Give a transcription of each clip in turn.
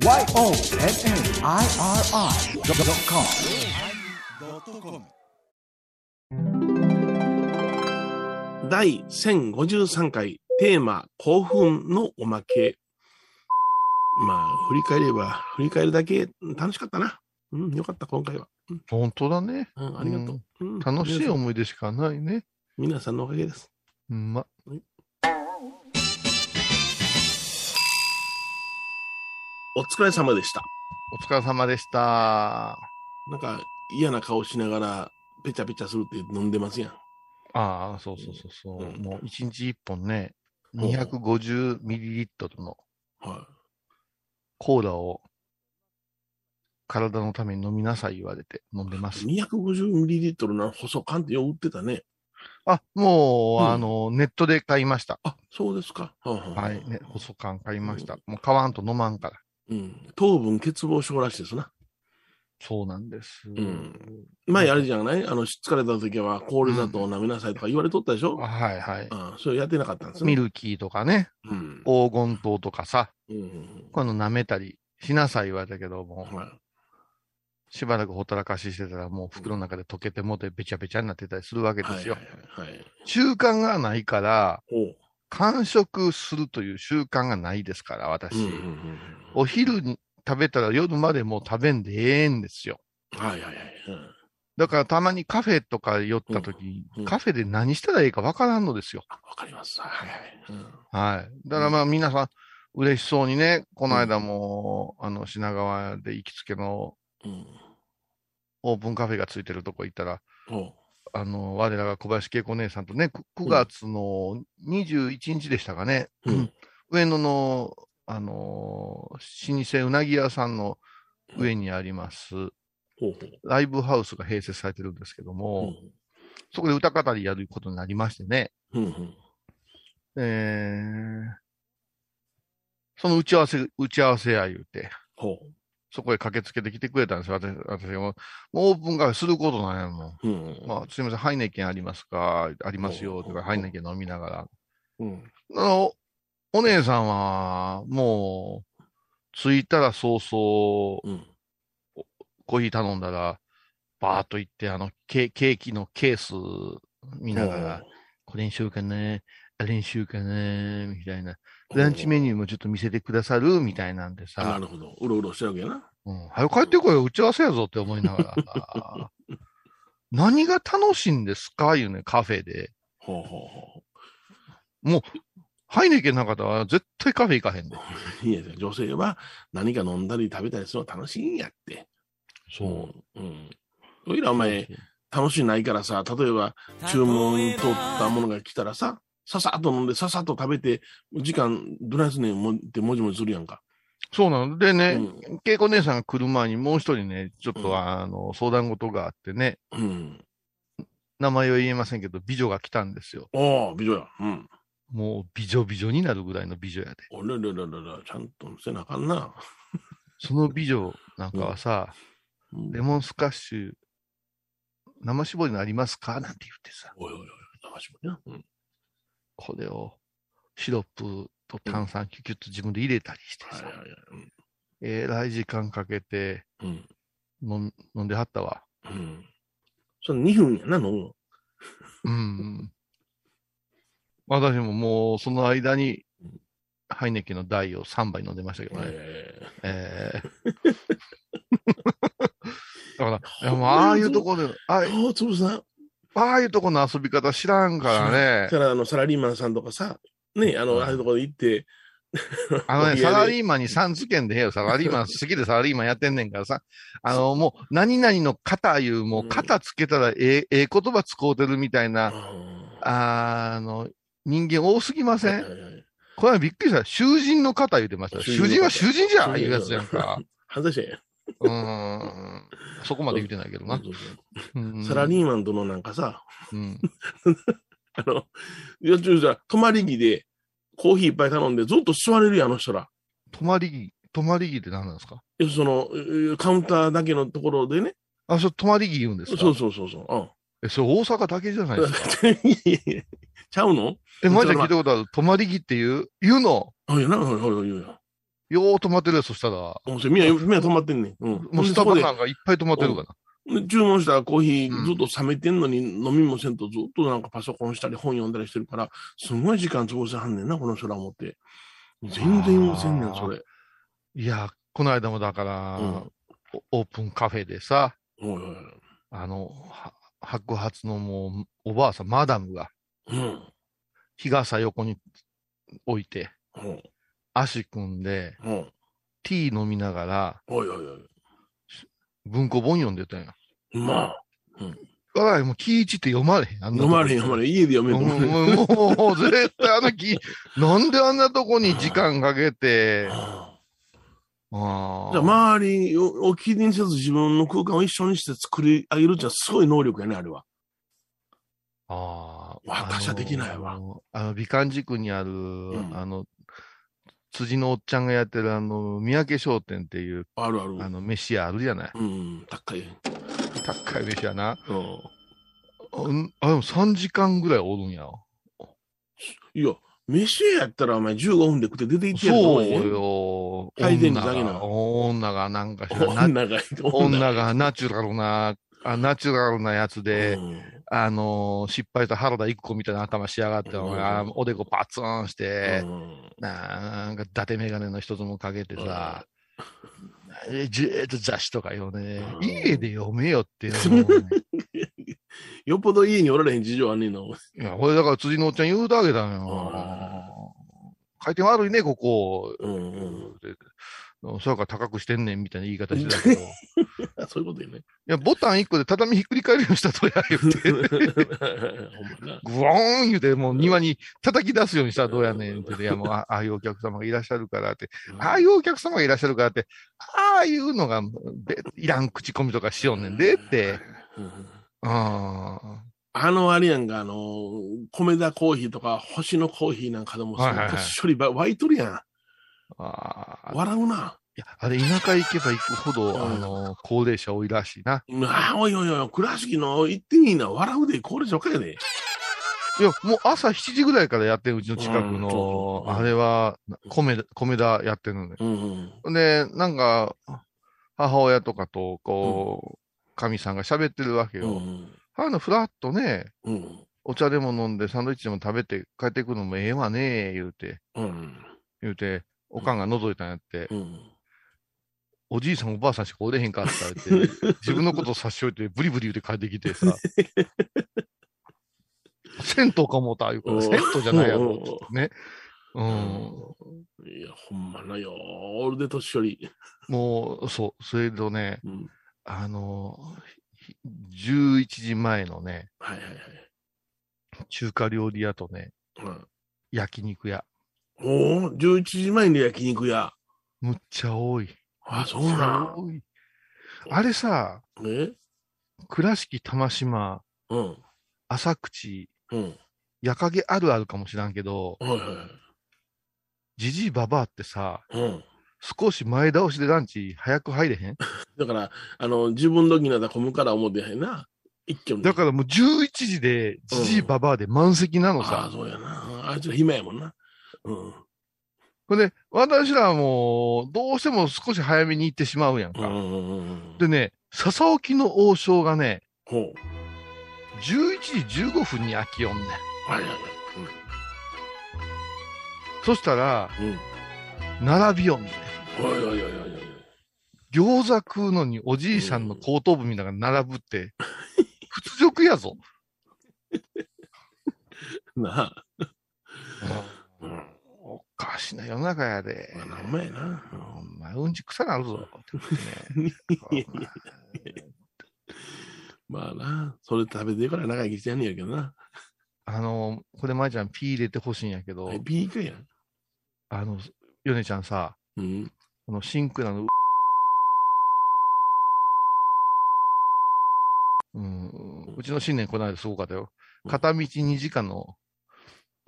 YONNIRI.com 第1053回テーマ興奮のおまけ。まあ、振り返れば、振り返るだけ楽しかったな。うん、よかった、今回は。うん、本当だね。うんありがとう。うん楽しい思い出しかないね。皆さんのおかげです。うんま。お疲れ様でした。お疲れ様でした。なんか嫌な顔しながら、ペチャペチャするって飲んでますやん。ああ、そうそうそうそう。うんもう一日一本ね、うん250ミリリットルのはコーラを体のために飲みなさい言われて飲んでます。250ml の細缶ってよう売ってたね。あ、もう、うんあの、ネットで買いました。あ、そうですか。はあはあはい、ね、細缶買いました。もう買わんと飲まんから。うん。糖分欠乏症らしいですな。そうなんです。ん前あれじゃない？あの、疲れた時は氷砂糖を舐めなさいとか言われとったでしょ、あはいはい。あそれやってなかったんですね。ミルキーとかね、うん。黄金糖とかさ、うん。この舐めたりしなさい言われたけども、はい。しばらくほったらかししてたらもう袋の中で溶けてもてべちゃべちゃになってたりするわけですよ。はいはいはいはい。習慣がないから。完食するという習慣がないですから、私。うんうんうんお昼に食べたら夜までもう食べんでええんですよ。うん。はいはいはい。だからたまにカフェとか寄った時、うんうんカフェで何したらいいかわからんのですよ。あわかります。はいはい。うんはい。だからまあ皆さん嬉しそうにね、この間も、あの品川で行きつけのうん。オープンカフェがついてるとこ行ったら。あの、我らが小林恵子姉さんとね、く 9, 月の21日でしたかね、うん。上野の、あのー老舗うなぎ屋さんの上にあります、ライブハウスが併設されてるんですけどう。も、そこで歌語りやることになりましてね、うん。うん。えーその打ち合わせ、打ち合わせや言うて、ほそこへ駆けつけてきてくれたんですよ、私私がもう。もうオープンカフェすることないもん。う。うん。まあ、すみません、ハイネケンありますか？ありますよ。とか、ハイネケン飲みながら。うん。あの、お姉さんは、もう、着いたら早々、うん。コーヒー頼んだら、バーっと行って、あの、ケケーキのケース見ながら、これにしようかね、あれにしようかね、みたいな。ランチメニューもちょっと見せてくださる？みたいなんであなさ、るほど。うろうろしてるわけやな。うん、早く帰ってこいよ、打ち合わせやぞって思いながら。何が楽しいんですか？いうね、カフェで。ほうほうほもう、ハイネケンなかったら絶対カフェ行かへんで。う。いや、女性は何か飲んだり食べたりするの楽しいんやって。そう。うん。うん。おいらお前、楽しいないからさ、例えば注文取ったものが来たらさ、ささっと飲んで、ささっと食べて、時間どないすねんもってもじもじするやんか。そうなの。でね、うん恵子姉さんが来る前にもう一人ね、ちょっと、うんあの、相談事があってね、うん。名前は言えませんけど、美女が来たんですよ。ああ、美女や。うん。もう美女美女になるぐらいの美女やで。おららららら、ちゃんとせなあかんな。その美女なんかはさ、うんレモンスカッシュ、生搾りのありますか？なんて言ってさ、おいおいおい、流しもな。うん。これをシロップと炭酸キュキュッと自分で入れたりしてさ。えらい時間かけてうん。飲んではったわ。うん。それ2分やな、飲むの。うん。私ももうその間にうん、ハイネケンの台を3杯飲んでましたけどね。えええ だから、いやもうああいうところで、あ。ああいうとこの遊び方知らんからね。だから、あの、サラリーマンさんとかさ、ね、あの、うんああいうところで行って、あのね、サラリーマンにさん付けんでええよ。サラリーマン好きでサラリーマンやってんねんからさ。あの、もう、何々の肩いう、もう肩つけたらええ、ええ言葉使うてるみたいな、ああの、人間多すぎまーせん？これはびっくりした。囚人の肩言うてました。囚人は囚人じゃ囚人いうやつやんか。犯罪者や。うーん。そこまで言うてないけどな。サラリーマンとのなんかさ、うん。あの、いや、ちょ、じゃあ泊まり木でコーヒーいっぱい頼んでずっと座れるやん、あの人ら。泊まり木、泊まり木って何なんですか？いやその、えーカウンターだけのところでね。あ、それ泊まり木言うんですか？そうそうそうそう。うん。え、それ大阪だけじゃないですか？ちゃうの？え、マジで聞いたことある泊まり木っていう？言うの？あ、いや、なんか、言うよ。よう止まってるよ、そしたら。もうそれみんな、みんな止まってんねん。うん。もうスタバで感がいっぱい止まってるから。で注文したコーヒうんーずっと冷めてんのに飲みもせんとずっとなんかパソコンしたり本読んだりしてるから、すごい時間潰せはんねんな、この人ら思って。全然言いませんねん、それ。いや、この間もだから、うんおオープンカフェでさ、おいおいあの、は白髪のもう、おばあさん、マダムが。うん。日傘横に置いて、うん。足組んで、うん。ティー飲みながら、おいおいおい。文庫本読んでたんや。まあ、あら、もう、気ぃちって読まれへん。あんなとこ飲まれへん飲まれへん。家で読めると思うね。もう、もう絶対あの気、なんであんなとこに時間かけて、あじゃあ、周りを気にせず自分の空間を一緒にして作り上げるってのはすごい能力やね、あれは。ああ。私はできないわあの。美観地区にある、んあの、辻のおっちゃんがやってるあの、三宅商店っていう、あるある。あの、飯屋あるじゃない。うん、高い。高い飯屋な。うん。うん、あ、でも3時間ぐらいおるんや。いや、飯屋やったらお前15分で食って出て行ってやるとそうよ。回転女率上げなが、女がなんかしらな女が、女がナチュラルな、あナチュラルなやつで、うんあのー失敗した原田一子みたいな頭しやがって、うんおおでこパツンして、うんなんか、伊達メガネの一つもかけてさ、えじーっと雑誌とかよね、うん家で読めよっていうね よっぽど家におられへん事情あんねんの。いや、これだから辻のおっちゃん言うてあげたんよ。回転悪いね、ここ。うんうん。でそやから高くしてんねんみたいな言い方してたけど。い そういうことよね。や、ボタン1個で畳ひっくり返るようにしたとや言って。ほんまな。グワーン言うて、もう庭に叩き出すようにしたらどうやねんって。いや、もうあ ああいうお客様がいらっしゃるからって。ああいうお客様がいらっしゃるからって、ああいうのが、べいらん口コミとかしようねんでって。うんああのあれやんか、あの、米田コーヒーとか星のコーヒーなんかでも、はいはいはい処理ば湧いとるやん。あああ。笑うな。いや、あれ、田舎行けば行くほど、うんあの、高齢者多いらしいな。ああ、おいおいおい、倉敷の行ってみいな、笑うで、高齢者かやで。いや、もう朝7時ぐらいからやってるうちの近くのあれは、米田、米田やってるのね。うんうん。で、なんか、母親とかと、こう、神さんが喋ってるわけよ。うんあの、ふらっとね、うん。お茶でも飲んで、サンドイッチでも食べて帰ってくるのもええわね、言うて、うん。言うて、おかんが覗いたんやって、うん。おじいさんおばあさんしかおれへんかった言って、自分のこと差し置いて、ブリブリ言うて帰ってきてさ、銭湯か思った、言うから、銭湯じゃないやろ、つってね。うん。いや、ほんまなよ。俺で年寄り。もう、そう、それとね、うん。あの、ひ11時前のね、はいはいはい。中華料理屋とね、うん焼肉屋、おお、11時前に焼肉屋。むっちゃ多い。あ、そうな多い。あれさ、ん。え？倉敷玉島、うん。浅口、うん。矢影あるあるかもしらんけど。じじいばばあってさ、うん。少し前倒しでランチ早く入れへん？だから、あの、自分時なだ混むから思ってへんな。一挙に。だからもう11時で、じじいばばあで満席なのああ、さ。そうやな。あいつら暇やもんな。うん。ほんで、私らはもう、どうしても少し早めに行ってしまうやんか。うんうんうんうん。でね、笹沖の王将がね、ほう。11時15分に開きよんねん。はいはいはい。そしたら、うん。並びよんねん。うん。おいおいおいおい。餃子食うのにおじいさんの後頭部みたいなのが並ぶって、屈辱やぞ。なあ。うん。おかしな世の中やで。まあ、なんまやな。お前、うんち臭なるぞ。まあな。それ食べてから長生きしてやんねやけどな。あの、これ、まいちゃん、ピー入れてほしいんやけどはい、ピークやん。あの、ヨネちゃんさ、うん。このシンクラの、うん、うちの新年この間すごかったよ。片道2時間の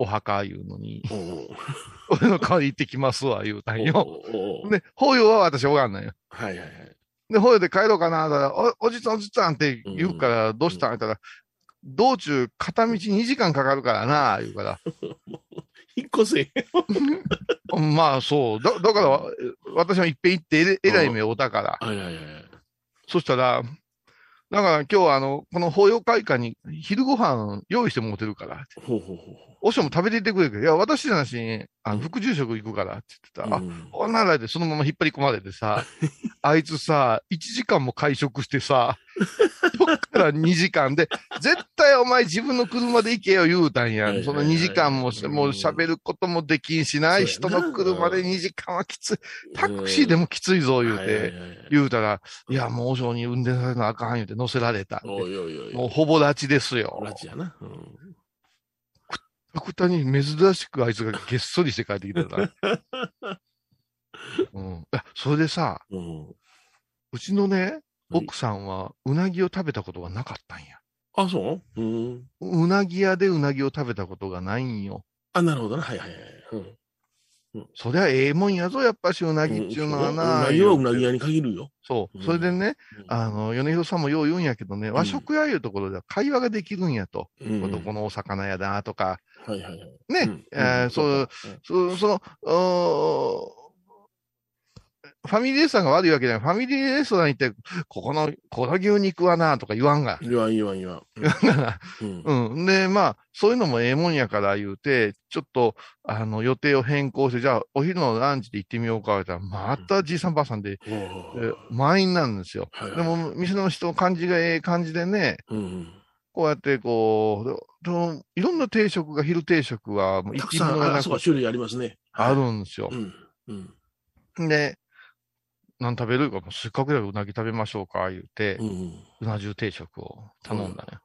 お墓いうのに、俺の代わり行ってきますわ、言うたんよ。で、法要は私おらんのよ。はいはいはい。で、法要で帰ろうかな、だからお、おじさんおじさんって言うから、どうしたん？言ったら、道中片道2時間かかるからな、言うから。引っ越せ。まあそう。だだから、私もいっぺん行ってえらい目を負ったから。はいはいはい。そしたら、だから今日はあの、この法要会館に昼ご飯用意してもうてるから。ほうほうほうおしょも食べていってくれるけど、いや、私じゃなしに、あの、副住職行くからって言ってた。うん。ほんならでそのまま引っ張り込まれてさ、あいつさ、1時間も会食してさ、そっから2時間で、絶対お前自分の車で行けよ言うたんや。ん。その2時間もし、もう喋ることもできんしな。い、人の車で2時間はきつい。タクシーでもきついぞ言うて、言うたら、いや、もうお嬢に運転させなあかん言うて乗せられた。もうほぼ拉致ですよ。ラチやな。うんくたに珍しくあいつがげっそりして帰ってきてたな。うん。それでさ、うん。うちのね、はい奥さんはうなぎを食べたことがなかったんや。あ、そう？うん。うなぎ屋でうなぎを食べたことがないんよ。あ、なるほどな。はいはいはい。うん。そりゃええもんやぞ、やっぱしうなぎっちゅうのはうな。なぎはうなぎ屋に限るよ。そうう。んそれでね、うんあの、米広さんもよう言うんやけどね、和食屋いうところでは会話ができるんやと。うんどこのお魚屋だとか、はいはいはい。ね、うんえーそう、そその、ファミリーレストランが悪いわけじゃない。ファミリーレストラン行って、ここの、この牛肉はな、とか言わんが。言わん言わん言わん。言わん がな。うん。うん。で、まあ、そういうのもええもんやから言うて、ちょっと、あの、予定を変更して、じゃあ、お昼のランチで行ってみようか、言ったら、またじいさんばあさんで、おえー満員なんですよ。はいはいでも、店の人、感じがええ感じでね、うん。こうやって、こう、どいろんな定食が、昼定食は、もうたく一さん、あ、そうか、種類ありますね。あるんですよう。ん。うん。で、何食べるか、もうせっかくだからうなぎ食べましょうか、言うて、うん。うな重定食を頼んだね。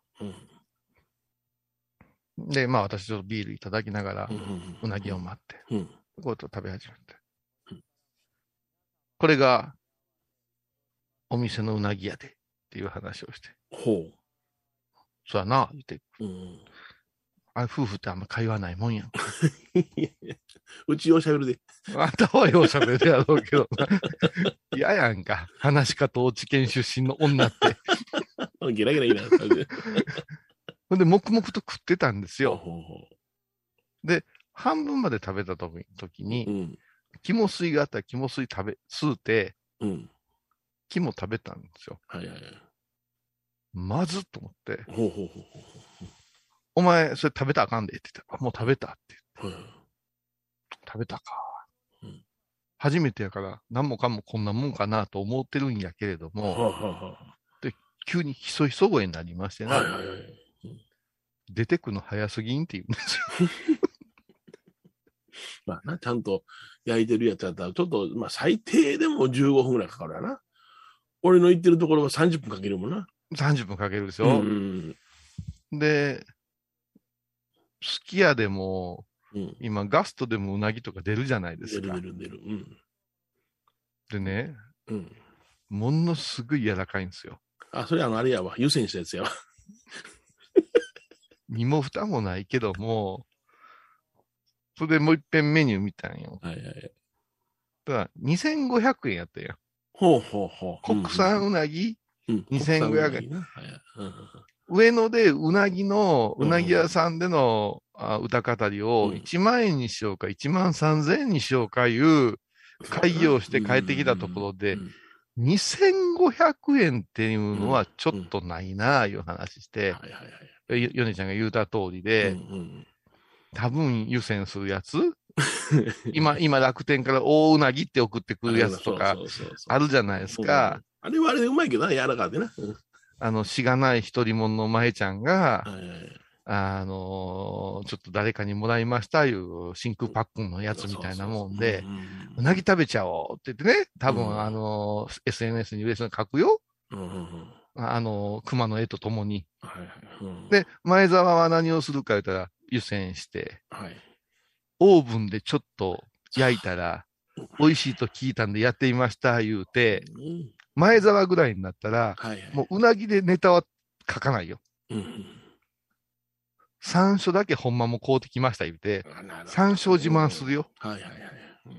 うん。で、まあ私ちょっとビールいただきながらう、なぎを待って、うん。こうやって食べ始めてうん。これが、お店のうなぎ屋でっていう話をして、ほそうやな、言って、う。うん。あ夫婦ってあんま会話ないもんやん。うちを喋るで。あんたはよう喋るやろうけどな。嫌やんか。話し方落ち県出身の女って。ゲラゲラ言いな。ほんで、黙々と食ってたんですよ。ほうほ半分まで食べた時時う。に、うん。肝水があったら肝水食べ、吸うて、うん。肝食べたんですよ。はいはいはい。まずっと思って、ほうほうほうお前、それ食べたらあかんでって言って、あもう食べたってほう。はい食べたか。うん初めてやから、何もかもこんなもんかなと思ってるんやけれどはも、あは急にひそひそ声になりましてあな、はいはいはい。出てくの早すぎんって言うんですよ。まあな、ちゃんと焼いてるやつだったら、ちょっと、まあ最低でも15分ぐらいかかるやな。俺の行ってるところは30分かけるもんな。30分かけるでしうょ。ん。で、すき家でも、うん。今ガストでもうなぎとか出るじゃないですか出る出。る出る。うん。でね、うん。ものすごい柔らかいんですよ。あ、それあの、あれやわ。湯煎したやつやわ。身も蓋もないけども、それでもう一遍メニュー見たんよ。はいはい。だから2500円やったよ。ほうほうほう。国産うなぎ、うん、2500円円。はい。うん上野でうなぎの、うなぎ屋さんでの、あ歌語りをうん。1万円にしようか、1万3000円にしようかいう会議をして帰ってきたところでうん2500円っていうのはちょっとないなあいう話して、ヨネちゃんが言うた通りで、うんうん多分湯煎するやつ？今、今楽天から大うなぎって送ってくるやつとか あるじゃないですか。うんあれはあれでうまいけどな、柔らかでな。うん。あの、しがない一人者の前ちゃんが、はいはいはい。あのーちょっと誰かにもらいましたいう真空パックンのやつみたいなもんでそう、なぎ食べちゃおうって言ってね、多分、うん。あのー SNS に上に書くよ。うんうんうん。うんあのー熊の絵とともに。はいはい。うんで、前澤は何をするか言ったら、湯煎して、はい。オーブンでちょっと焼いたら、美味しいと聞いたんでやってみました言うて、うん前澤ぐらいになったら、はいはい。もううなぎでネタは書かないよ。うんうん山椒だけほんまも買うてきました言うて、山椒自慢するよ。はいはいはい。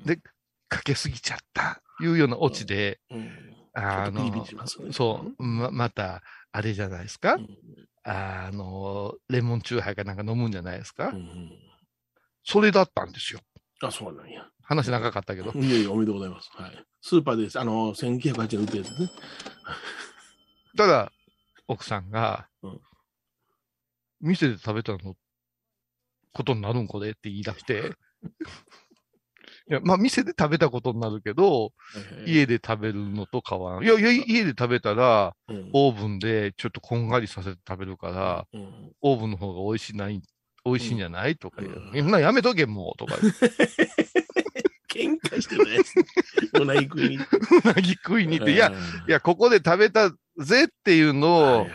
でかけすぎちゃった。いうようなオチで、うん、あのそう、ま、また、あれじゃないですか、うんあの、レモンチューハイかなんか飲むんじゃないですか、それだったんですよ。あ、そうなんや。話長かったけど。いやいや、おめでとうございます。はい。スーパーです。あの、1908円売ってるやつですね。ただ、奥さんが、うん店で食べたのことになるんこれって言い出して、いや、まあ、店で食べたことになるけど、家で食べるのと変わらん。いや、いや、家で食べたら、うんオーブンでちょっとこんがりさせて食べるから、うんオーブンの方が美味しいない、美味しいんじゃない？とか言う。うんなやめとけ、もう、とか言って。喧嘩してるね。うなぎ食いに。うなぎ食いに行って、いや、いや、ここで食べたぜっていうのを。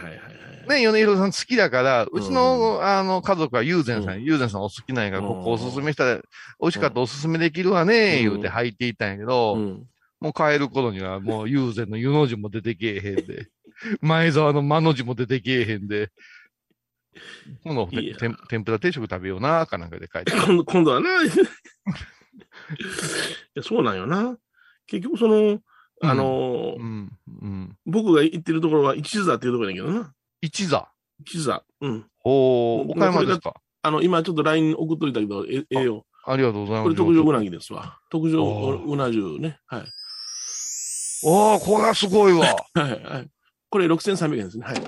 ね、米広さん好きだから、うちの、うあの、家族は友禅さん、うん友禅さんお好きなんやから、うんここおすすめしたら、美味しかったらおすすめできるわね、うん言うて入っていったんやけど、うん。もう帰る頃にはもう友禅の湯の字も出てけえへんで、前沢の間の字も出てけえへんで、今度天ぷら定食食べような、かなんかで帰って。今度、今度はな。いやそうなんよな。結局その、あの、うん、うん。僕が行ってるところは一座っていうところだけどな。一座？一座。うん。おー、岡山ですか？あの、今ちょっと LINE 送っといたけど、えええよ。ありがとうございます。これ特上うなぎですわ。特上うな重ね。はい。おー、これはすごいわ。はい。はい。これ6300円ですね。はい。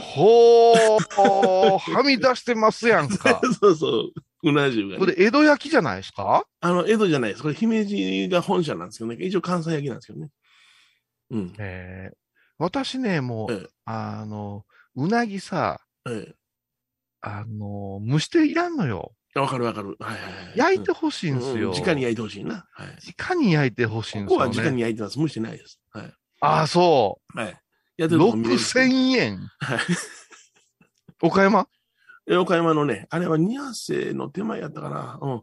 ほー、はみ出してますやんか。そうそう。うな重が、ね。これ江戸焼きじゃないですか？あの、江戸じゃないです。これ姫路が本社なんですけどね。一応関西焼きなんですけどね。うん。えー、私ね、もう、ええあの、うなぎさ、えあの、蒸していらんのよ。え。わかるわかる。はいはいはい。焼いてほしいんですよ。うん直に焼いてほしいな。はい。直に焼いてほしいんですよ、ね。ここは直に焼いてます。蒸してないです。はい。ああ、そはい。やっう。てるとこ見れる6000円。はい。岡山？え岡山のね、あれはニアセの手前やったかな。うん。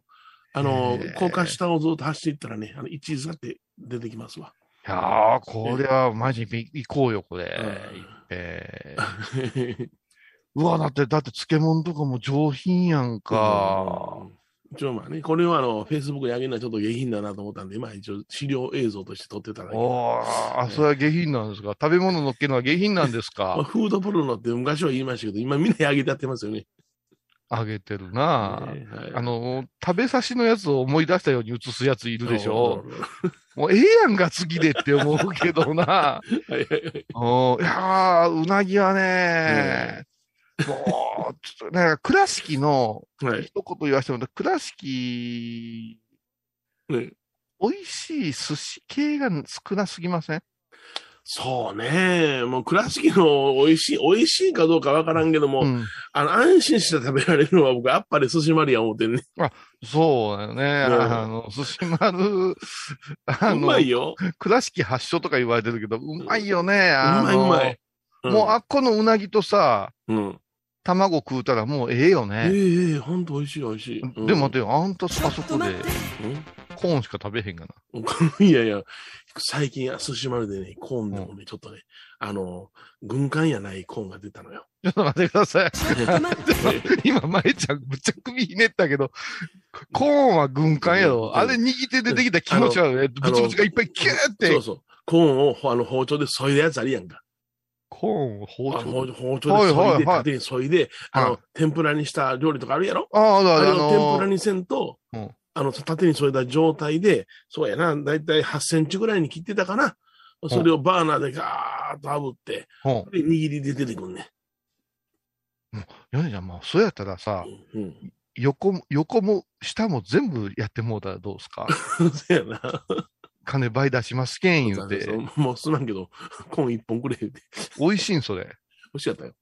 あの高架下をずっと走っていったらね、あの、一座って出てきますわ。いやー、これはマジで行こうよ、これ。うんえー うわ、だって、だって漬物とかも上品やんか。うん一応まあね、これはあの、フェイスブックに上げるのはちょっと下品だなと思ったんで、まあ一応資料映像として撮ってただけ。おー、あ、それは下品なんですか？食べ物のっけるのは下品なんです まあ、かフードポルノって昔は言いましたけど、今みんな上げてやってますよね。あげてるな。はい。あの、食べさしのやつを思い出したように映すやついるでしょ？うもうええやんが次でって思うけどな。はいはいはい。おいやー、うなぎはね、もう、ちょっと、なんか倉敷の、はい。一言言わせてもらうと、倉敷、ね美味しい寿司系が少なすぎません？そうね。もう倉敷の美味しい、美味しいかどうかわからんけども、うん。あの、安心して食べられるのは僕、あっぱれ寿司マリア思ってるね。そうだよね。あの、寿司丸、あうの、まいよ。倉敷発祥とか言われてるけど、うまいよね。うまいうまい。んもうあっこのうなぎとさ、うん。卵食うたらもうええよええね。ええほんと美味しい美味しい。うんでも待てよ、あんたあそこでうん？コーンしか食べへんがな。いやいや、最近、寿司丸でね、コーンでもね、ちょっとね、あの、軍艦やないコーンが出たのよ。ちょっと待ってください。今、まえちゃん、むっちゃ首ひねったけど、コーンは軍艦やろ。あれ握って出てきた気持ち悪いね。ブツブツがいっぱいキューってそう。そう。コーンをあの包丁で削いだやつあるやんか。コーンを包あ丁包包丁ではいはいはい。縦に削いで、あはの、天ぷらにした料理とかあるやろ？ああ、だあれを天ぷらにせんとうん、あの、縦に添えた状態で、そうやな、だいたい8センチぐらいに切ってたかな。それをバーナーでガーッと炙って、うん。で、握りで出てくんね。ヨネちゃん、もう、そうやったらさ、うん。横も、横も、下も全部やってもうたらどうですか？そうやな。金倍出しますけん言うて。もうすまんけど、コーン一本くれ言うて。美味しいん、それ。美味しかったよ。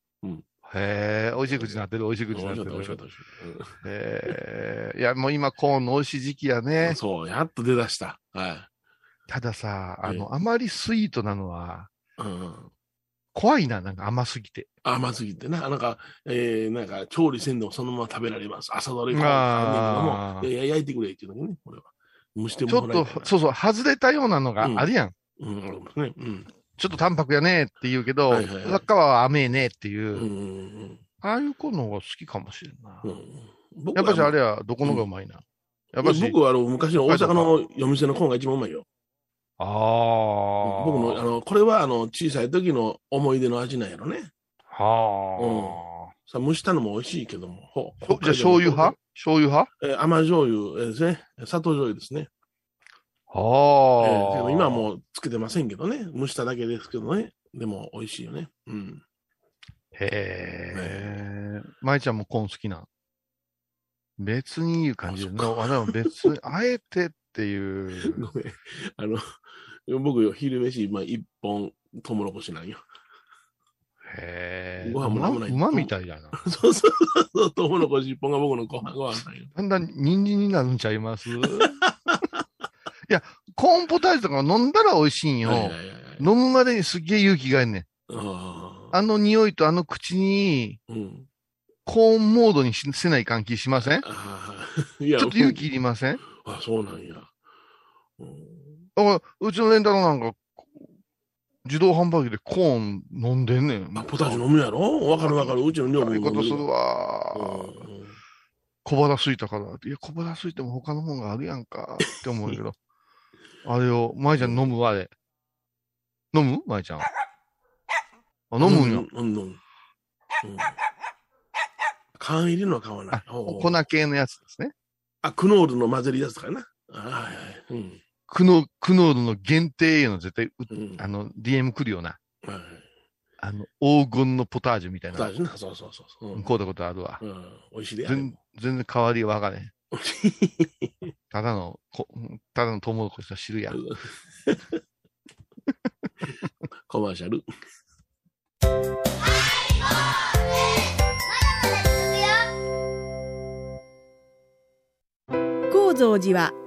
へえ、美味しい口になってる、美味しい口になって美味しかった、る美。味しかった美味しかっへえ、いや、もう今、コーンの美味しい時期やた。ねうん。そう、やっと出だした。はい。たださ、あええの、あまりスイートなのは、うん。怖いな、なんか甘すぎて。甘すぎてな、なんか、えー、なんか、調理せんでもそのまま食べられます。朝どれコーンあんねんけども、いや、焼いてくれっていうのね、これは。蒸してちょっともらいたいな、そうそう、外れたようなのがあるやん。うん、なるほどね。うん。ちょっと淡白やねって言うけど、はいはいはい裏側は甘えねっていう、うんうんああいう子の方が好きかもしれんな。うん。うん、やっぱしあれははどこのがうまいな。やっぱし、僕はあの昔の大阪の夜店のコーンが一番うまいよ。ああ。僕の、あの、これはあの、小さい時の思い出の味なんやろね。はさ、蒸したのも美味しいけども。ほあ。じゃあ醤油派？醤油派？えー甘醤油ですね。砂糖醤油ですね。えーはあ。けど今はもうつけてませんけどね。蒸しただけですけどね。でも美味しいよね。うん。へえ。舞ちゃんもコーン好きな。別にいう感じで、あでも別に、あえてっていう。ごめん。あの、僕よ、昼飯、今一本、トウモロコシなんよ。へえ。ご飯もなんもない馬みたいだな。そうそうそう、トウモロコシ一本が僕のご飯ご飯なんよ。だんだん人参になるんちゃいます？いや、コーンポタージュとか飲んだら美味しいんよ。はいはいはいはい飲むまでにすっげえ勇気がいるねん。ああの匂いとあの口に、あ。うん。コーンモードにしせない感じしません？いや、ょっと勇気いりませんあ、そうなんや。うんだからうちのレンタルなんか、自動販売機でコーン飲んでんねん。あ、ポタージュ飲むやろ？わかるわかる。うちの女房そういうことするわ。わ。うん小腹空いたから。いや、小腹空いても他のもんがあるやんかって思うけど。あれを、舞ちゃん飲むあれ。飲む？舞ちゃん。あ、飲むんよ。うん、飲む。うん。缶入りのは買わない粉系のやつですね。あ、クノールの混ぜるやつかな。あはいはい。うん。クノ、クノールの限定の絶対う、うん。あの、DM 来るような。あの、黄金のポタージュみたいな。ポタージュな。そうそうそうそう。うん。こうたことあるわ。うん。美味しいで。全然変わりわかれへん。ただの、こただのトウモロコシの汁や。コマーシャル。高蔵寺は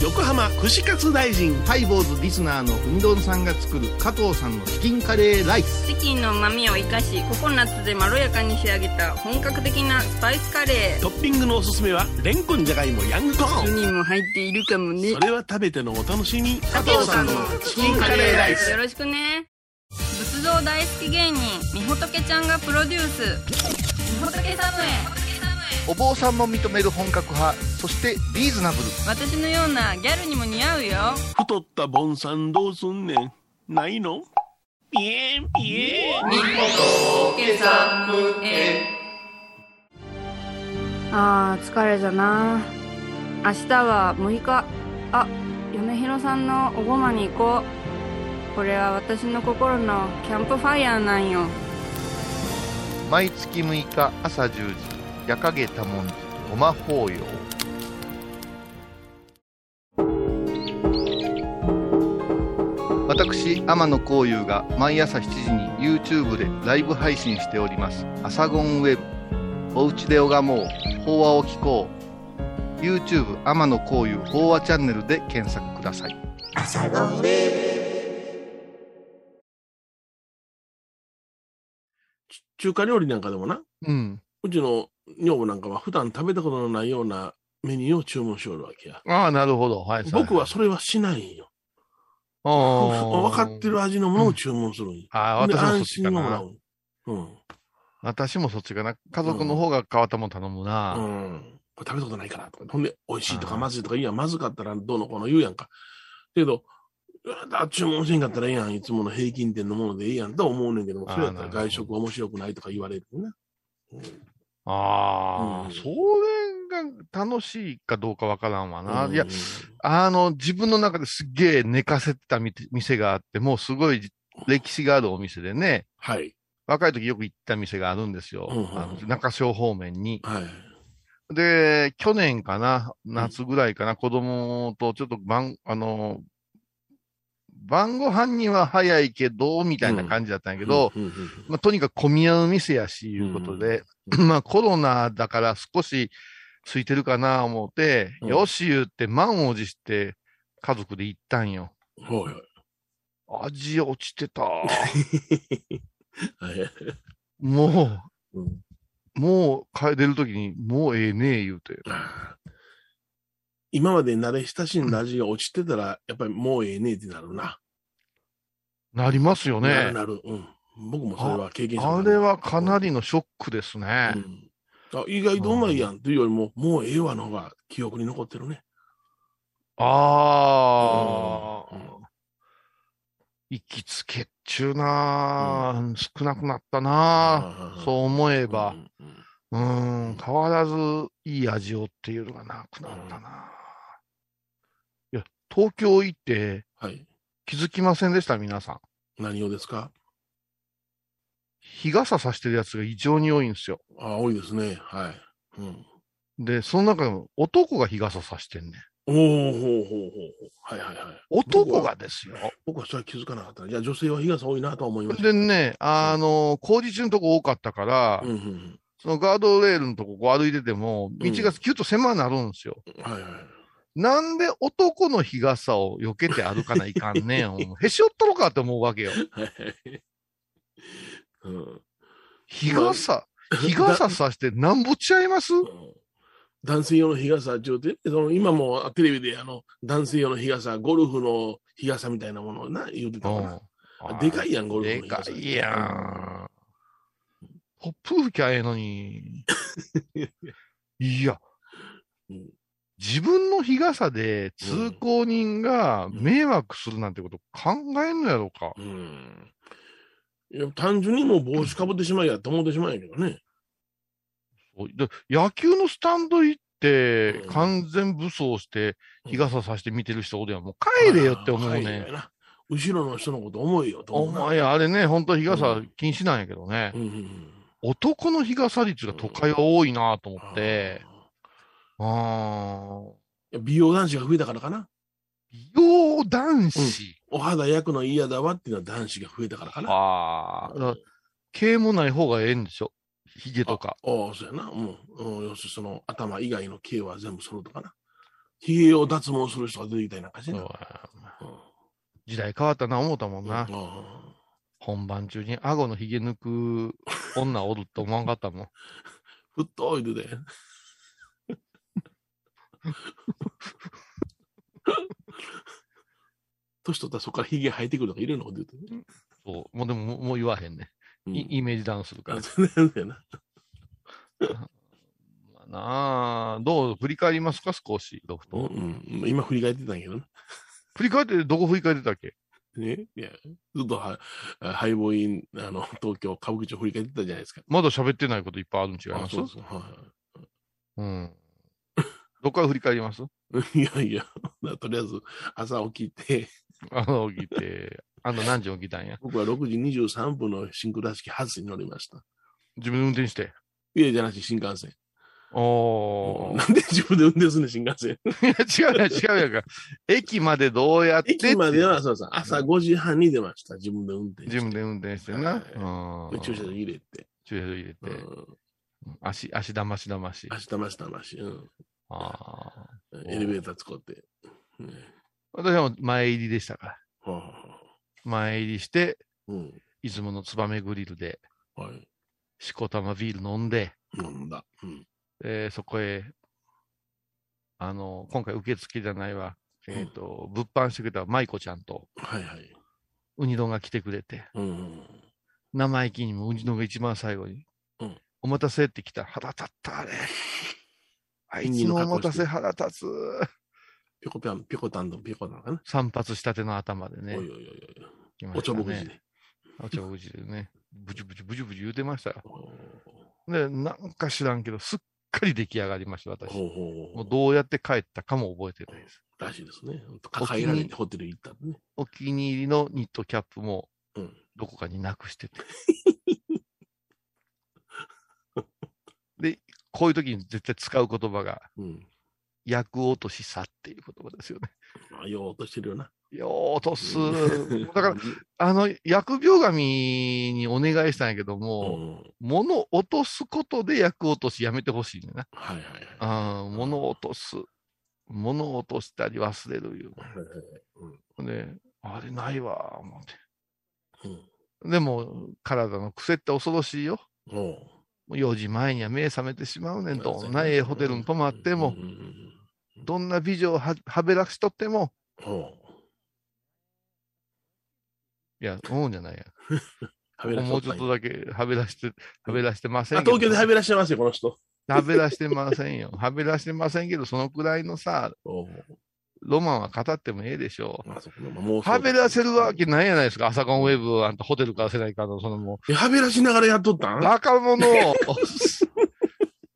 横浜串カツ大臣。ハイボーズリスナーのうみどんさんが作る加藤さんのチキンカレーライス。チキンの旨味を生かしココナッツでまろやかに仕上げた本格的なスパイスカレートッピングのおすすめは、レンコンじゃがいもヤングコーン。にも入っているかもねそれは食べてのお楽しみ。加藤さんのチキンカレーライスよ。ろしくね仏像大好き芸人みほとけちゃんがプロデュースみほとけサムへお坊さんも認める本格派、そしてリーズナブル。私のようなギャルにも似合うよ。太ったボンさんどうすんねん。ないの？ピエンピエン。あー疲れじゃな。明日は6日。あ嫁ひろさんのおごまに行こう。これは私の心のキャンプファイヤーなんよ。毎月6日朝10時、夜影多文字、ごま法要。私、天野幸雄が毎朝7時に YouTube でライブ配信しております。アサゴンウェブ。おうちで拝もう。法話を聞こう。YouTube 天野幸雄法話チャンネルで検索ください。中華料理なんかでもな、うん。うちの女房なんかは普段食べたことのないようなメニューを注文しよるわけや。ああ、なるほど。はい。僕はそれはしないんよ。ああ分かってる味のものを注文するんよ。ああ、で私もそっ安ちかな。心をもらう。うん。私もそっちかな。家族の方が変わったもん頼むな。うん。これ食べたことないからとか。ほんで、美味しいとかまずいとか、いや、まずかったらどうのこうの言うやんか。けど、いやだ注文せんかったらええやん。いつもの平均点のものでええやんとは思うねんけども、あーそれやったら外食面白くないとか言われるな。ああ、うんそれが楽しいかどうかわからんわな。うんいや、あの、自分の中ですっげえ寝かせてたみ店があって、もうすごい歴史があるお店でね、はい。若い時よく行った店があるんですよ。うんうんあの中小方面に。はい。で、去年かな、夏ぐらいかな、子供とちょっと晩、あの、晩ご飯には早いけど、みたいな感じだったんやけど、うんうんうんまあ、とにかく混み合う店やし、いうことで、まあコロナだから少し空いてるかな思って、うんよし言って満を持して家族で行ったんよ。はいはい。味落ちてた。はいもうんう、もう帰れるときに、もうええねえ言うて。今まで慣れ親しんだ味が落ちてたら、やっぱりもうええねえってなるな。なりますよなるね。なる。うん。僕もそれは経験したあれはかなりのショックですね。うん。あ意外とうまいやんっていうよりも、もうええわの方が記憶に残ってるね。ああ、うん。行きつけっちゅうなあ、少なくなったなあ、そう思えば、うん。うん。うん、変わらずいい味をっていうのがなくなったな。東京行ってはい。気づきませんでした、皆さん。何をですか？日傘さしてるやつが異常に多いんですよ。あ多いですね。はい。うん。で、その中でも男が日傘さしてんねん。おおほうほうほうほう。はいはいはい。男がですよ。僕はそれは気づかなかった。いや、女性は日傘多いなとは思いました。でね、あの、工事中のとこ多かったから、うんうんそのガードレールのとここう歩いてても、道がキュッと狭くなるんですよ。うん。はいはい。なんで男の日傘を避けて歩かないかんねん。へし折ったのかって思うわけよ。はいはい。うん。日傘、日傘さしてなんぼちゃいます？男性用の日傘ちょうて、その今もテレビであの男性用の日傘、ゴルフの日傘みたいなものをな、言うてたかな。あでかいやん、ゴルフので日傘。かいやん。突風吹きゃええのに。いやうん、自分の日傘で通行人が迷惑するなんてこと考えんのやろうか。うん。いや、単純にもう帽子かぶってしまえやと思ってしまうんやけどね。そうで野球のスタンド行ってうん完全武装して日傘さして見てる人おるやん。もう帰れよって思うはいね。な後ろの人のこと思いよと思うな。お前あれね、本当日傘禁止なんやけどね。うんうんうん。男の日傘率が都会は多いなと思って。ああ。美容男子が増えたからかな。美容男子？お肌焼くの嫌だわっていうのは男子が増えたからかな。ああ。毛もない方がええんでしょ？髭とか。ああ、そうやな。うん。うん、要するにその頭以外の毛は全部揃うとかな。髭を脱毛する人が出てきたりなんかしてな。うんうん時代変わったな思ったもんな。あ本番中に顎の髭抜く女おると思わんかったもん。ふっといてで。年取ったらそこから髭生えてくるとかいろんなこと言うてね。そう。もうでももう言わへんね。うんイイメージダウンするからあ。そうなんだよな。まあなあ、どう振り返りますか少し、ロフト。うんうん、今振り返ってたんやけどね。振り返ってどこ振り返ってたっけ？ね。いや、ずっとは、ハイボーイン、あの、東京、歌舞伎町振り返ってたじゃないですか。まだ喋ってないこといっぱいあるん違います？あそうそう。はいうん。どっから振り返ります？いやいや、とりあえず朝起きて、あの、起きて、あの何時起きたんや？僕は6時23分のシンクラ式発に乗りました。自分で運転して？いやじゃなし新幹線。おー。なんで自分で運転するねん新幹線。いや、違うやん、違うやんか。駅までどうやって駅までは、そうそう、朝5時半に出ました。自分で運転して。自分で運転してな。はいうん。駐車場入れて。駐車場入れて。うん足、足だましだまし。明日ましたまし、うん。ああ。エレベーター使って。ね私はもう前入りでしたから。はあはあ前入りして、うん。出雲のツバメグリルで、はい。しこたまビール飲んで、飲んだ。うん。えーそこへ、あの、今回受付じゃないわ。えっ、と、物販してくれた舞子ちゃんと、はいはい。ウニ丼が来てくれて、うんうん。生意気にもウニ丼が一番最後に、うんお待たせって来た。腹立った、あれ。あいつのお待たせ腹立つ。ぴょこぴょん、ぴょこたんとぴょこなのかな？散髪したての頭でね。おいおいおいおい。来まおちょぼ口で。おちょぼ口でね。ブチブチブチブチ言うてましたよ。おで、なんか知らんけど、すっかり出来上がりました、私。ほうほうほう。もうどうやって帰ったかも覚えてないです。らしいですね。抱えられてホテル行ったね。お気に入りのニットキャップもうん。どこかになくしてて。で、こういう時に絶対使う言葉が、うん。役落としさっていう言葉ですよね。まあ、ようとしてるよな。よー落とす。だから、あの、疫病神にお願いしたんやけどうも、ん。物落とすことで役落としやめてほしいねんな。はいはいはい。あー物落とす。物落としたり忘れるいうはいはいはいの。で、あれないわ、思って。うん。でも、体の癖って恐ろしいよ。うん。おうもう4時前には目覚めてしまうねん。どんなええホテルに泊まってもどんな美女をははべらしとっても、いや、思うんじゃないや。もうちょっとだけはべらして、はべらしてません。東京ではべらしてますよ、この人。はべらしてませんよ。はべらしてませんけど、そのくらいのさ、ロマンは語ってもええでしょまあそこまあもうう。はべらせるわけないやないですか。朝コンウェブをあんたホテルからせないかの、そのもえはべらしながらやっとったう、ん？若者を、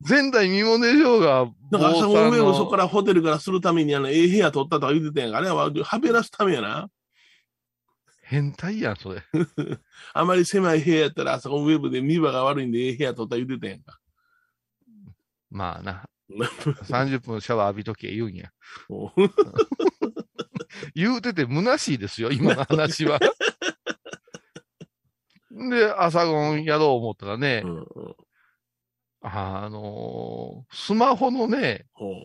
前代未聞でしょうが、だから朝ごめんをそこから。らホテルからするためにあの、ええ部屋取ったとか言ってたやんか。あれははべらすためやな。変態やん、それ。あまり狭い部屋やったら朝ごウェブで見場が悪いんでええ部屋取った言ってたやんか。まあな。30分シャワー浴びとけ言うんや。言うてて虚しいですよ、今の話は。で、朝ゴンやろう思ったらね、うんうんあのースマホのね、ほ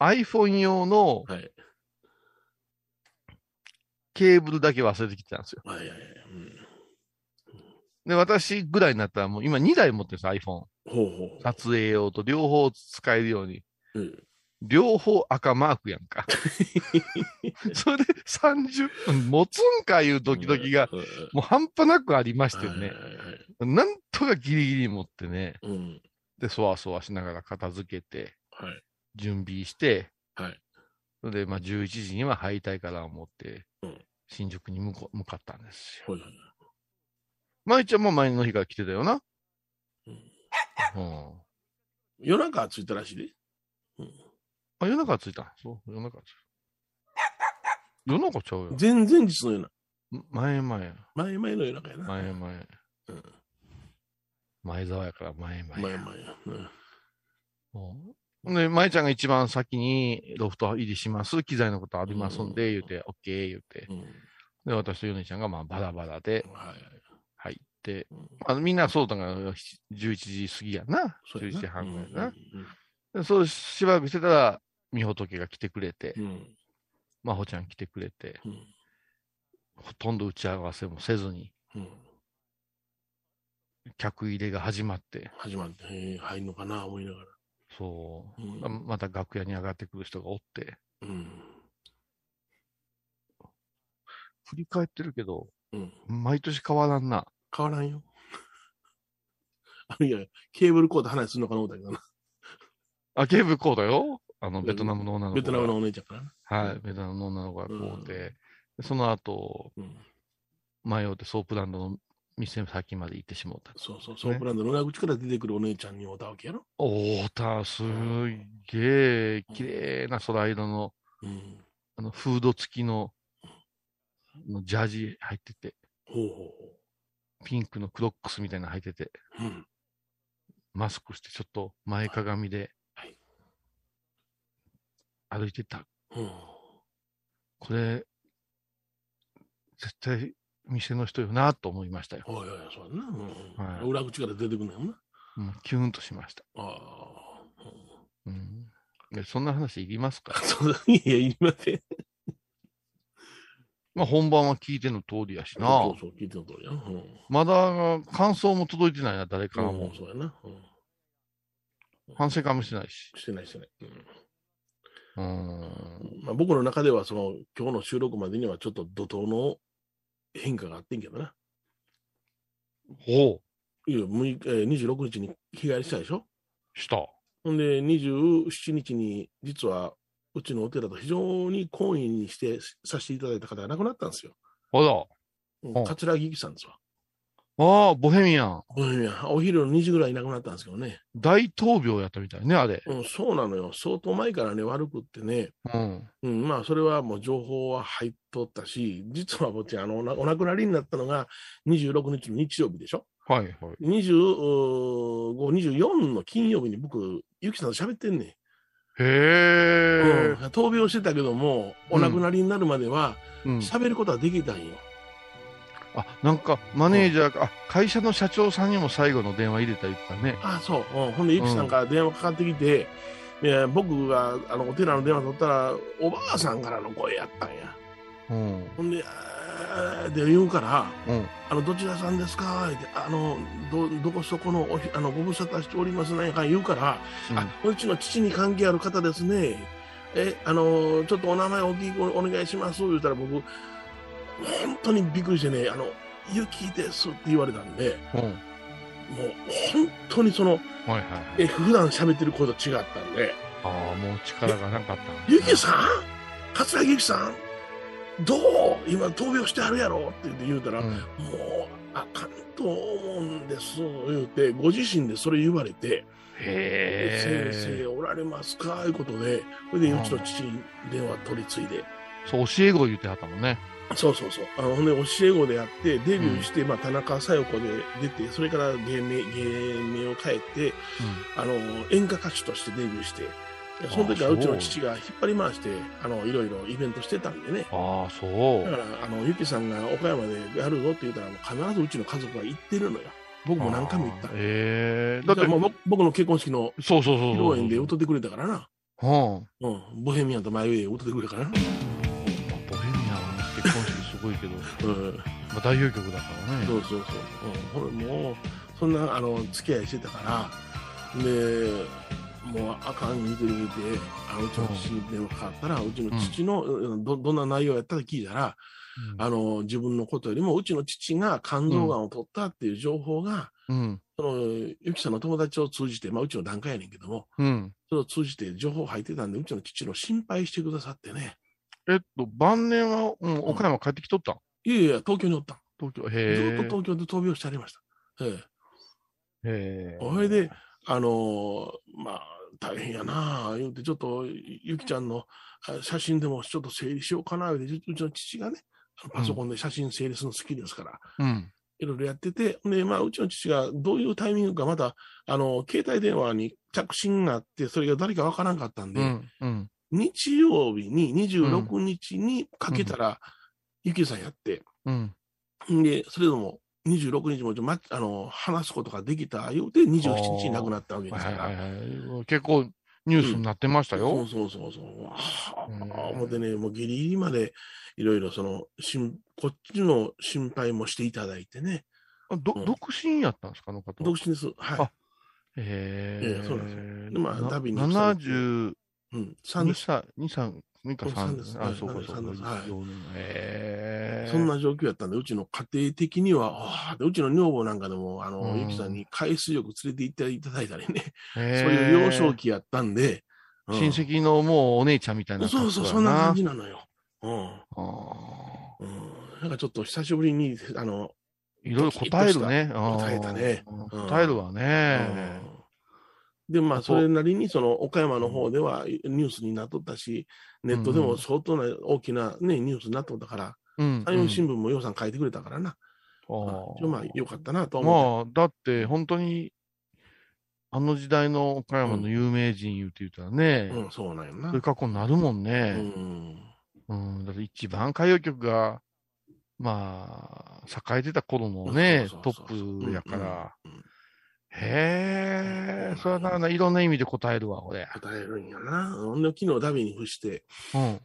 iPhone 用のうはい。ケーブルだけ忘れてきてたんですよ。はいはいはい。うんで、私ぐらいになったらもう今2台持ってるんです、iPhone。ほうほう。撮影用と両方使えるように。うん両方赤マークやんか。それで30分持つんかいうドキドキが、うんもう半端なくありましたよねなんとかギリギリ持ってね。うん。で、そわそわしながら片付けて、はい。準備して、はい。それで、まあ、11時には入りたいから思って、うん新宿に向こ向かったんですよ。はいはい。舞ちゃんも前の日から来てたよな。うんうん。夜中は着いたらしいで。あ、夜中着いたそう、夜中着いた。夜中ちゃうよ。前々日のような。前前。前々の夜中やな。前前。うん前沢やから前前。前々や。うんうんで、舞ちゃんが一番先にロフト入りします。機材のことありますんで、言うて、オッケー言うて。うん。で、私とヨネちゃんがまあバラバラではい。入って、うんまあ、みんなそうだが11時過ぎやな。11そうやな時半ぐらいな。うんでそうしばらくしてたら、美穂時が来てくれて、うんうん真帆ちゃん来てくれて、うんほとんど打ち合わせもせずに、うん客入れが始まって、始まって、入んのかな思いながら。そう、うんままた楽屋に上がってくる人がおって、うん。振り返ってるけど、うん。毎年変わらんな。変わらんよ。あいや、ケーブルコード話するのかな思ったけどな。あ、ケーブルこうだよ？あの、ベトナムの女の子が。ベトナムのお姉ちゃんからな。はい、ベトナムの女の子がこうで、でその後、うん。迷ってソープランドの店先まで行ってしもうた。そうそう、ソープランドの裏口から出てくるお姉ちゃんに会ったわけやろ。おーた、すげえ、綺麗な空色の、うん。あの、フード付きの、あのジャージ入ってて、ほうほピンクのクロックスみたいなの履いてて、うん。マスクしてちょっと前かがみではい、歩いてた。うん。これ、絶対店の人よなと思いましたよ。おいおい、そうやな。うんはい裏口から出てくるのよな。もうキュンとしました。ああ。うんそんな話いりますか？いや、言いません。まあ本番は聞いての通りやしな。そうそう、聞いての通りや。うん。まだ感想も届いてないな、誰からもうん。そうやな。うん。反省会もしてないし。してないしてない。うんうん。まあ、僕の中では、その、今日の収録までにはちょっと怒涛の変化があってんけどな。ほいや、6日えー26日に日帰りしたでしょ？う、した。ほんで、27日に、実は、うちのお寺と非常に懇意にしてさせていただいた方が亡くなったんですよ。ほら。桂木さんですわ。ああ、ボヘミアン。ごめんやお昼の2時ぐらいに亡くなったんですけどね。大闘病やったみたいね、あれ。うん、そうなのよ。相当前からね、悪くってね。うん。うん、まあ、それはもう情報は入っとったし、実はぼっち、あの、お亡くなりになったのが26日の日曜日でしょ？はいはい。25、24の金曜日に僕、ゆきさんと喋ってんねん。へえ。うん闘病してたけども、お亡くなりになるまではうん。喋ることはできたんよ。あ、なんか、マネージャーか、あ、会社の社長さんにも最後の電話入れた言ってたね。ああ、そう。うん、ほんで、ゆきさんから電話かかってきて、いや僕があのお寺の電話取ったら、おばあさんからの声やったんや。うん。ほんで、で言うから、うん。あの、どちらさんですか？って、あの、ど、どこそこのおひ、あの、ご無沙汰しておりますなんやかん言うから、あ、うちの父に関係ある方ですね。え、あの、ちょっとお名前お聞きおお願いします。言うたら僕、本当にびっくりしてね、あの、雪ですって言われたんで、うん。もう本当にその、はいはい。え普段喋ってる声と違ったんで、ああ、もう力がなかったゆきさん？桂木由紀さん？どう今闘病してはるやろって言って言うたら、うん。もうあかんと思うんです言うてご自身でそれ言われて「へ先生え。おられますか?」いうことでそれでうちの父に電話取り継いでそう、教え子言ってはったもんね。そうそうそうあのほんで教え子でやってデビューして、まあ、田中小夜子で出てそれから芸名芸名を変えてあの演歌歌手としてデビューしてその時はあうちの父が引っ張り回してあのいろいろイベントしてたんでねああ、そうだ。からあのゆきさんが岡山でやるぞって言ったらもう必ずうちの家族は行ってるのよ僕も何回も行ったええだっ、だっててもう僕僕の結婚式のそうそうそう披。露宴で歌ってくれたからな。うん。うん。ボヘミアンとマイウェイ歌ってくれたからな。ボヘミアンの結婚式すごいけど、うん。まあ、代表曲だからね。そうそうそう。うん。もう、そんな、あの、付き合いしてたから、で、もうあかん言うてる言うて、あのうちの父に電話かかったら、うちの父の、うんどどんな内容やったか聞いたら、うんあの、自分のことよりも、うちの父が肝臓がんを取ったっていう情報が、うん。その、ゆきさんの友達を通じて、まあ、うちの段階やねんけども、うん。それを通じて情報入ってたんで、うちの父の心配してくださってね。えっと、晩年は、うん、岡山帰ってきとったん？いやいや、東京におったん。東京。ずへえ。っと東京で闘病してありました。えへえ。え。それで、あのーまあ、大変やなあ言うて、ちょっと、ゆきちゃんのあ写真でもちょっと整理しようかな、言うちの父がね、パソコンで写真整理するの好きですから、うん。いろいろやってて、で、まあ、うちの父がどういうタイミングか、また、あの、携帯電話に着信があって、それが誰かわからんかったんで、うん。うん。日曜日に26日にかけたら、ゆきさんやって、うん。で、それでも26日もちょ、ま、あの話すことができたようで、27日に亡くなったわけですから。はいはいはい。結構ニュースになってましたそうよ。そうそうそう。はうんあ、思ってね、もうギリギリまでいろいろその、しんこっちの心配もしていただいてね。どうん独身やったんですか、あの方。独身です。はい。あへええそうなんですよでまあダビに72うん。3です。歳、2、3、2かうん三3ですあ、そうかはいそうか。はい。そんな状況やったんで、うちの家庭的には、ああでうちの女房なんかでも、あの、うん。ゆきさんに海水浴連れて行っていただいたりね、そういう幼少期やったんで、うん。親戚のもうお姉ちゃんみたいなそうそう、そんな感じなのよ。うん。あうん。なんかちょっと久しぶりに、あの、ーいろいろ答えるね。答えたね。答えるわね。うんで、まあ、それなりに、その、岡山の方ではニュースになっとったし、ネットでも相当な大きなね、ニュースになっとったから、うん。山陽新聞もようさん書いてくれたからな。あ、まあ、よかったなと思まあ、だって本当に、あの時代の岡山の有名人言うて言ったらねうん、そうなんやな。そういう格好になるもんうね。ん。うん。だって一番歌謡曲が、まあ、栄えてた頃のね、トップやからうんうん。へえ、それはなな、いろんな意味で答えるわ、俺。答えるんやな。ほんで、昨日ダビに付して、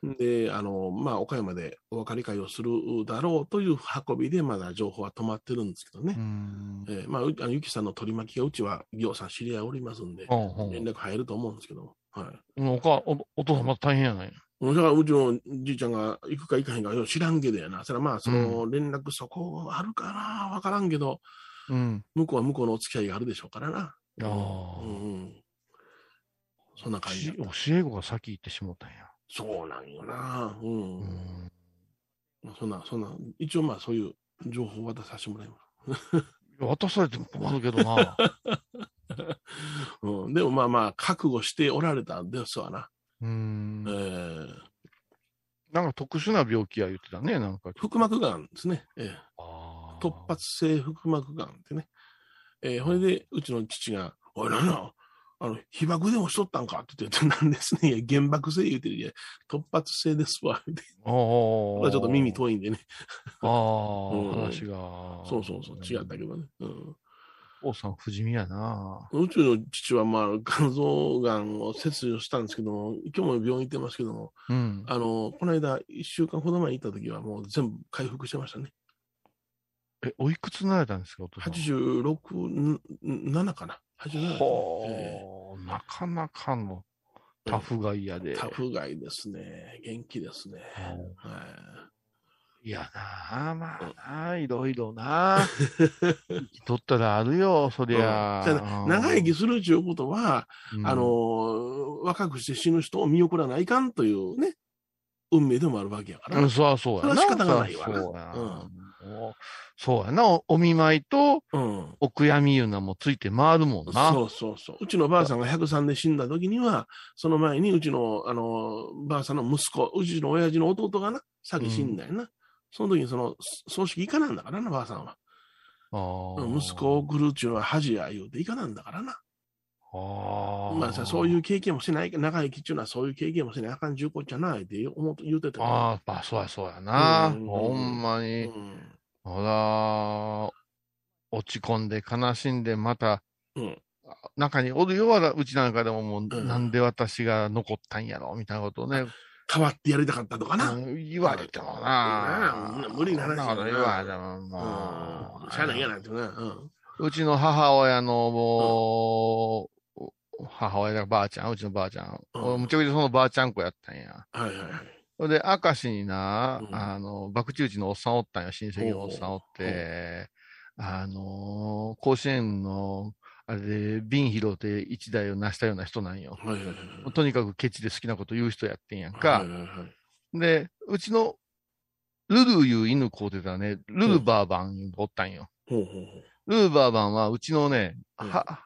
うん。で、あの、まあ、岡山でお別れ会をするだろうという運びで、まだ情報は止まってるんですけどね。うん。えーまあ、うあのゆきさんの取り巻きがうちは、ぎょうさん知り合いおりますんで、うん連絡入ると思うんですけども。はい。うん。おか、お、お父さんまた大変やない。だから、うちのじいちゃんが行くか行かへんか知らんけどやな。それはまあ、その連絡そこあるかなわからんけど、うん。向こうは向こうのお付き合いがあるでしょうからな。ああうんうん。そんな感じ。教え子が先行ってしもったんや。そうなんよな。うん。うん。そんな、そんな、一応まあそういう情報を渡させてもらいます。渡されても困るけどな。うん、でもまあまあ、覚悟しておられたんですわな。うえん。ー、なんか特殊な病気や言ってたね、なんか。腹膜がんですね。えーあー突発性腹膜がんってね。えー、それで、うちの父が、おい、なんや、あの、被爆でもしとったんか？って言って、なんですね。いや、原爆性言うてる。いや、突発性ですわ。言うてああ。これはちょっと耳遠いんでね。ああ、うん話が。そうそうそう、違ったけどね。うん。お父さん不死身やな。うちの父は、まあ、肝臓がんを切除したんですけども、今日も病院行ってますけども、うん。あの、この間、一週間ほど前に行った時はもう全部回復してましたね。え、おいくつになられたんですか、お父さん。86、7かな。87えほう、なかなかのタフガイやで。えタフガイですね。元気ですね。はい。いやなあ、まあな、いろいろな。とったらあるよ、そりゃ。うん長生きするということは、うんあのー若くして死ぬ人を見送らないかんというね、運命でもあるわけやから。うん、そうはそうやな。それは仕方がないわなそうやうんもうそうやな。おお見舞いとうん。お悔やみいうのもついて回るもんな。そうそうそう。うちのばあさんが103で死んだ時には、その前にうちの、あの、ばあさんの息子、うちの親父の弟がな、先死んだよな。その時にその、葬式行かなんだからな、ばあさんは。息子を送るっちゅうのは恥や言うて行かなんだからな。あーまあさ、そういう経験もしない、長生きっちゅうのはそういう経験もしないあかん重厚じゃないって思う言うてたよああ、まあ、そうや、そうやな。うんほんまうに。ん。ほら、落ち込んで悲しんで、また、うん中におるよ、わらうちなんかでももう、んなんで私が残ったんやろ、みたいなことをね、変わってやりたかったとかな。うん言われてもなう。ん無理な話そんやな言われてもうん。もうしゃあないやなんてな。うん。うちの母親のもう、母親がばあちゃん、うちのばあちゃん俺むちゃくちゃそのばあちゃん子やったんや。はいはいはい。それで、明石にな、うんあの、爆中地のおっさんおったんよ、親戚のおっさんおって、あのー甲子園の、あれで、瓶拾うて一台を成したような人なんよ。とにかくケチで好きなこと言う人やってんやんはか。で、うちの、ルルいう犬飼うてたね、ルルバーバンおったんよ。ルルバーバンは、うちのね、うんは、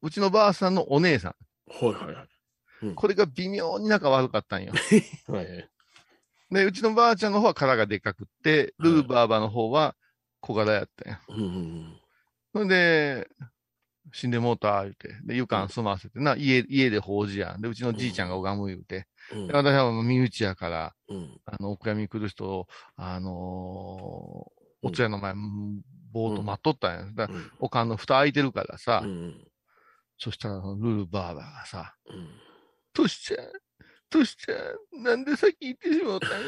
うちのばあさんのお姉さん。はいはいはい。これが微妙に仲悪かったんよ。はいはい。で、うちのばあちゃんの方は殻がでかくって、ルルバーバーの方は小柄やったんや。うんうんそれで、死んでもうた、言うて。で、湯間住ませてな、家、家で法事やん。で、うちのじいちゃんが拝む言うて。うん。で私は身内やから、うん。あの、お悔やみ来る人を、あのーお通夜の前、ぼーっと待っとったんや。だからうんおかんの蓋開いてるからさ、うん。そしたら、ルルバーバーがさ、うん。トシちゃん、トシちゃん、なんで先行ってしまったんや、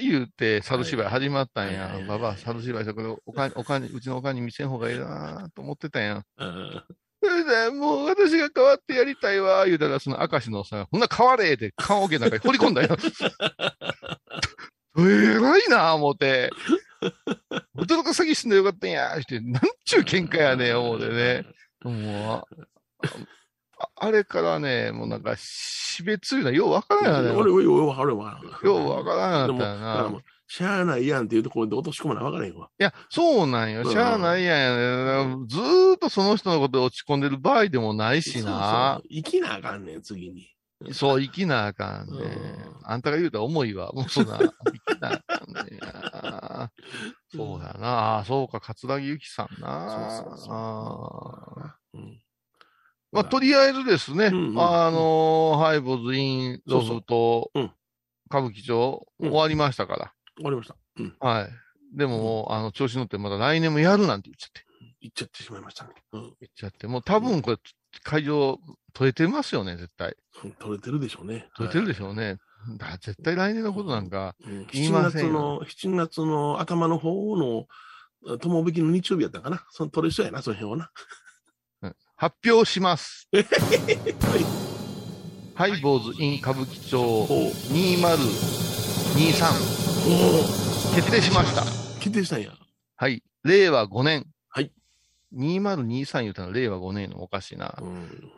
言うて、猿芝居始まったんや。ばばあ、猿芝居したけど、おかん、おかうちのおかんに見せん方がいいなと思ってたんや。うんそれで、もう私が変わってやりたいわ、言うたら、その明石のさ、ほんな変われって、棺桶の中に放り込んだよ。えらいな、思って。驚か先死んでよかったんや、して、なんちゅう喧嘩やねん、思ってね。も う、ああれからね、もうなんか、死別いうのはようわからんよね。俺、俺、ようわかるわ。ようわからんよったよなしゃあないやんっていうところで落とし込まなわからへんわ。いや、そうなんよ。うんしゃあないやん。ずーっとその人のことで落ち込んでる場合でもないしなそう。そう生きなあかんねん、次に。そう、生きなあかんね。うんあんたが言うたら重いわ。もうそんな、生きなあかんねや。そうやな。ああ、そうか、桂木由紀さんな。そうそうそうあーうん。まあ、とりあえずですね、うんうんあのーハイボーズイン、ロフト、そうん歌舞伎町、うん終わりましたから。終わりました。うん。はい。でもあの、調子乗ってまた来年もやるなんて言っちゃって。行っちゃってしまいましたね。うん。言っちゃって。もう多分これ、会場、取れてますよね、絶対。取れてるでしょうね。取れてるでししょうね。だ絶対来年のことなんか、言い7ませんよ月の、7月の頭の方の、友引きの日曜日やったかな。その取れそうやな、その辺はな。発表します。ハイボーズ in 歌舞伎町おう2023お決定しました。決定したんや。はい。令和5年。はい。2023言うたら令和5年のおかしいな。うん。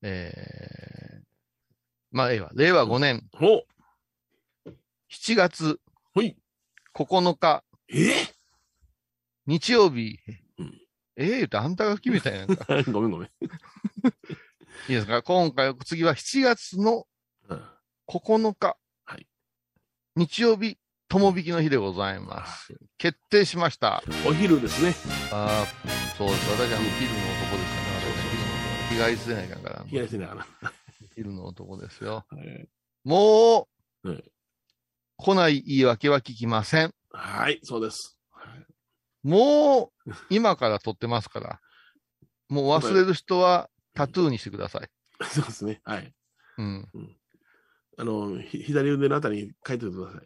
えー、まあ、ええわ。令和5年お7月ほい。9日え？日曜日。うんええ言うてあんたが決めたやんか。ごめんごめん。いいですか？今回、次は7月のうん9日。はい日曜日、友引きの日でございます。決定しました。お昼ですね。ああ、そうです。私はもう昼の男ですからね。私。日帰りせないかんから。冷やしてながら。昼の男ですよ。はいもう、うん来ない言い訳は聞きません。はい、そうです。はいもう、今から撮ってますから。もう忘れる人はタトゥーにしてください。そうですね。はい。うん。あの、ひ左腕のあたりに書いておいてください。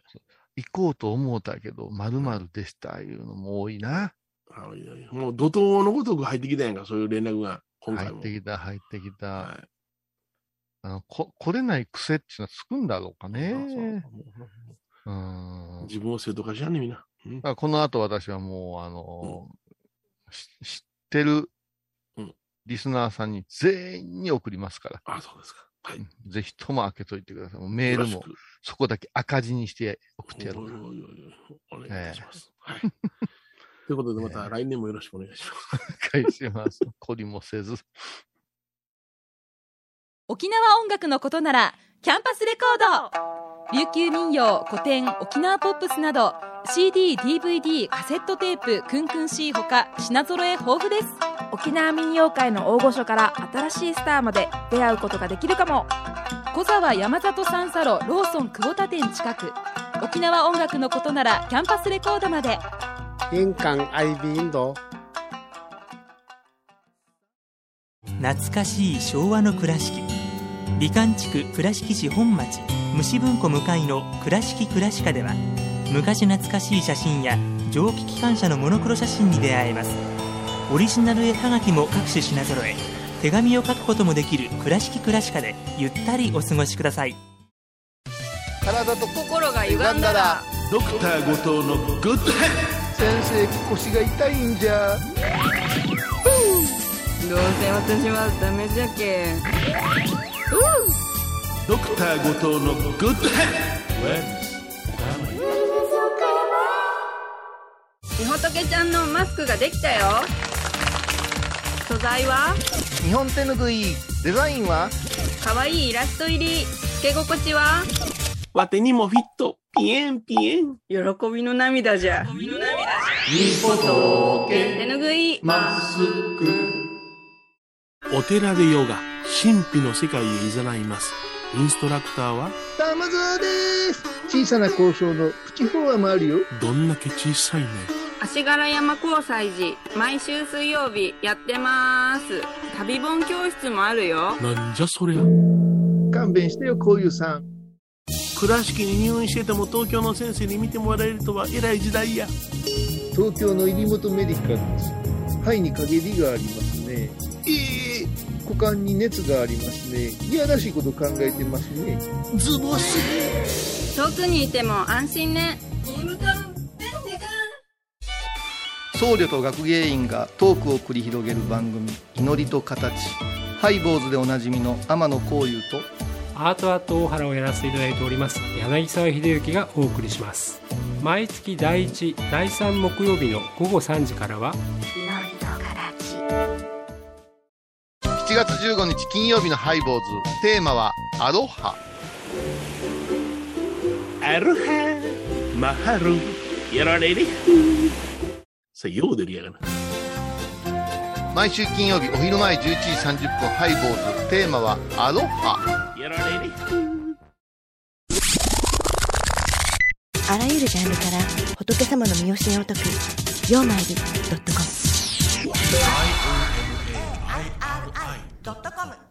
行こうと思うたけど、〇〇でした、いうのも多いな。あいもう怒涛のごとく入ってきたやんか、そういう連絡が、今回も。入ってきた、入ってきた。はいあのこ来れない癖っていうのはつくんだろうかね。そうそううん。自分を正当化しやんね、みんな。うんこの後私はもう、あのーし知ってるうんリスナーさんに全員に送りますから。あ、そうですか。はい。ぜひとも開けといてください。メールもそこだけ赤字にして送ってやろういおいおいおいお願いします。はい。ということで、また来年もよろしくお願いします。返します。懲りもせず。沖縄音楽のことならキャンパスレコード琉球民謡古典沖縄ポップスなど CD、DVD、カセットテープクンクン C ほか品揃え豊富です。沖縄民謡界の大御所から新しいスターまで出会うことができるかも。小沢山里三佐路ローソン久保田店近く。沖縄音楽のことならキャンパスレコードまで。印港 IB 印度懐かしい昭和の倉敷。美観地区倉敷市本町虫文庫向かいの「倉敷倉歯科」では昔懐かしい写真や蒸気機関車のモノクロ写真に出会えます。オリジナル絵はがきも各種品揃え手紙を書くこともできる「倉敷倉歯科」でゆったりお過ごしください。体と心が歪んだらドクター後藤のグッド先生腰が痛いんじゃ。どうせ私はダメじゃけドクター後藤のグッドヘみほとけちゃんのマスクができたよ。素材は？日本手ぬぐいデザインは？かわいいイラスト入り。つけ心地は？わてにもフィット。ピエンピエン。喜びの涙じゃ。みほと手ぬぐい。マスク。お寺でヨガ。神秘の世界へ誘いますインストラクターは？玉沢です。小さな交渉のプチフォアもあるよ。どんだけ小さいね。足柄山交際時毎週水曜日やってます。旅本教室もあるよ。なんじゃそりゃ。勘弁してよこういうさん。倉敷に入院してても東京の先生に見てもらえるとは偉い時代や。東京の入本メディカルです。肺に陰りがありますね。ええ股間に熱がありますね。いやらしいこと考えてますね。ズボス遠くにいても安心ね。僧侶と学芸員がトークを繰り広げる番組「祈りと形」ハイボーズでおなじみの天野幸雄とアートアート大原をやらせていただいております。柳沢秀幸がお送りします。毎月第1第3木曜日の午後3時からは7月15日金曜日のハイボーズ。テーマは「アロハ。アルハ。マハルやられれさあよう出るやがな」毎週金曜日お昼前11時30分ハイボーズ。テーマは「アロハ。やられれあらゆるジャンルから仏様の身教えを解く「曜マイルドットコム」ドットコム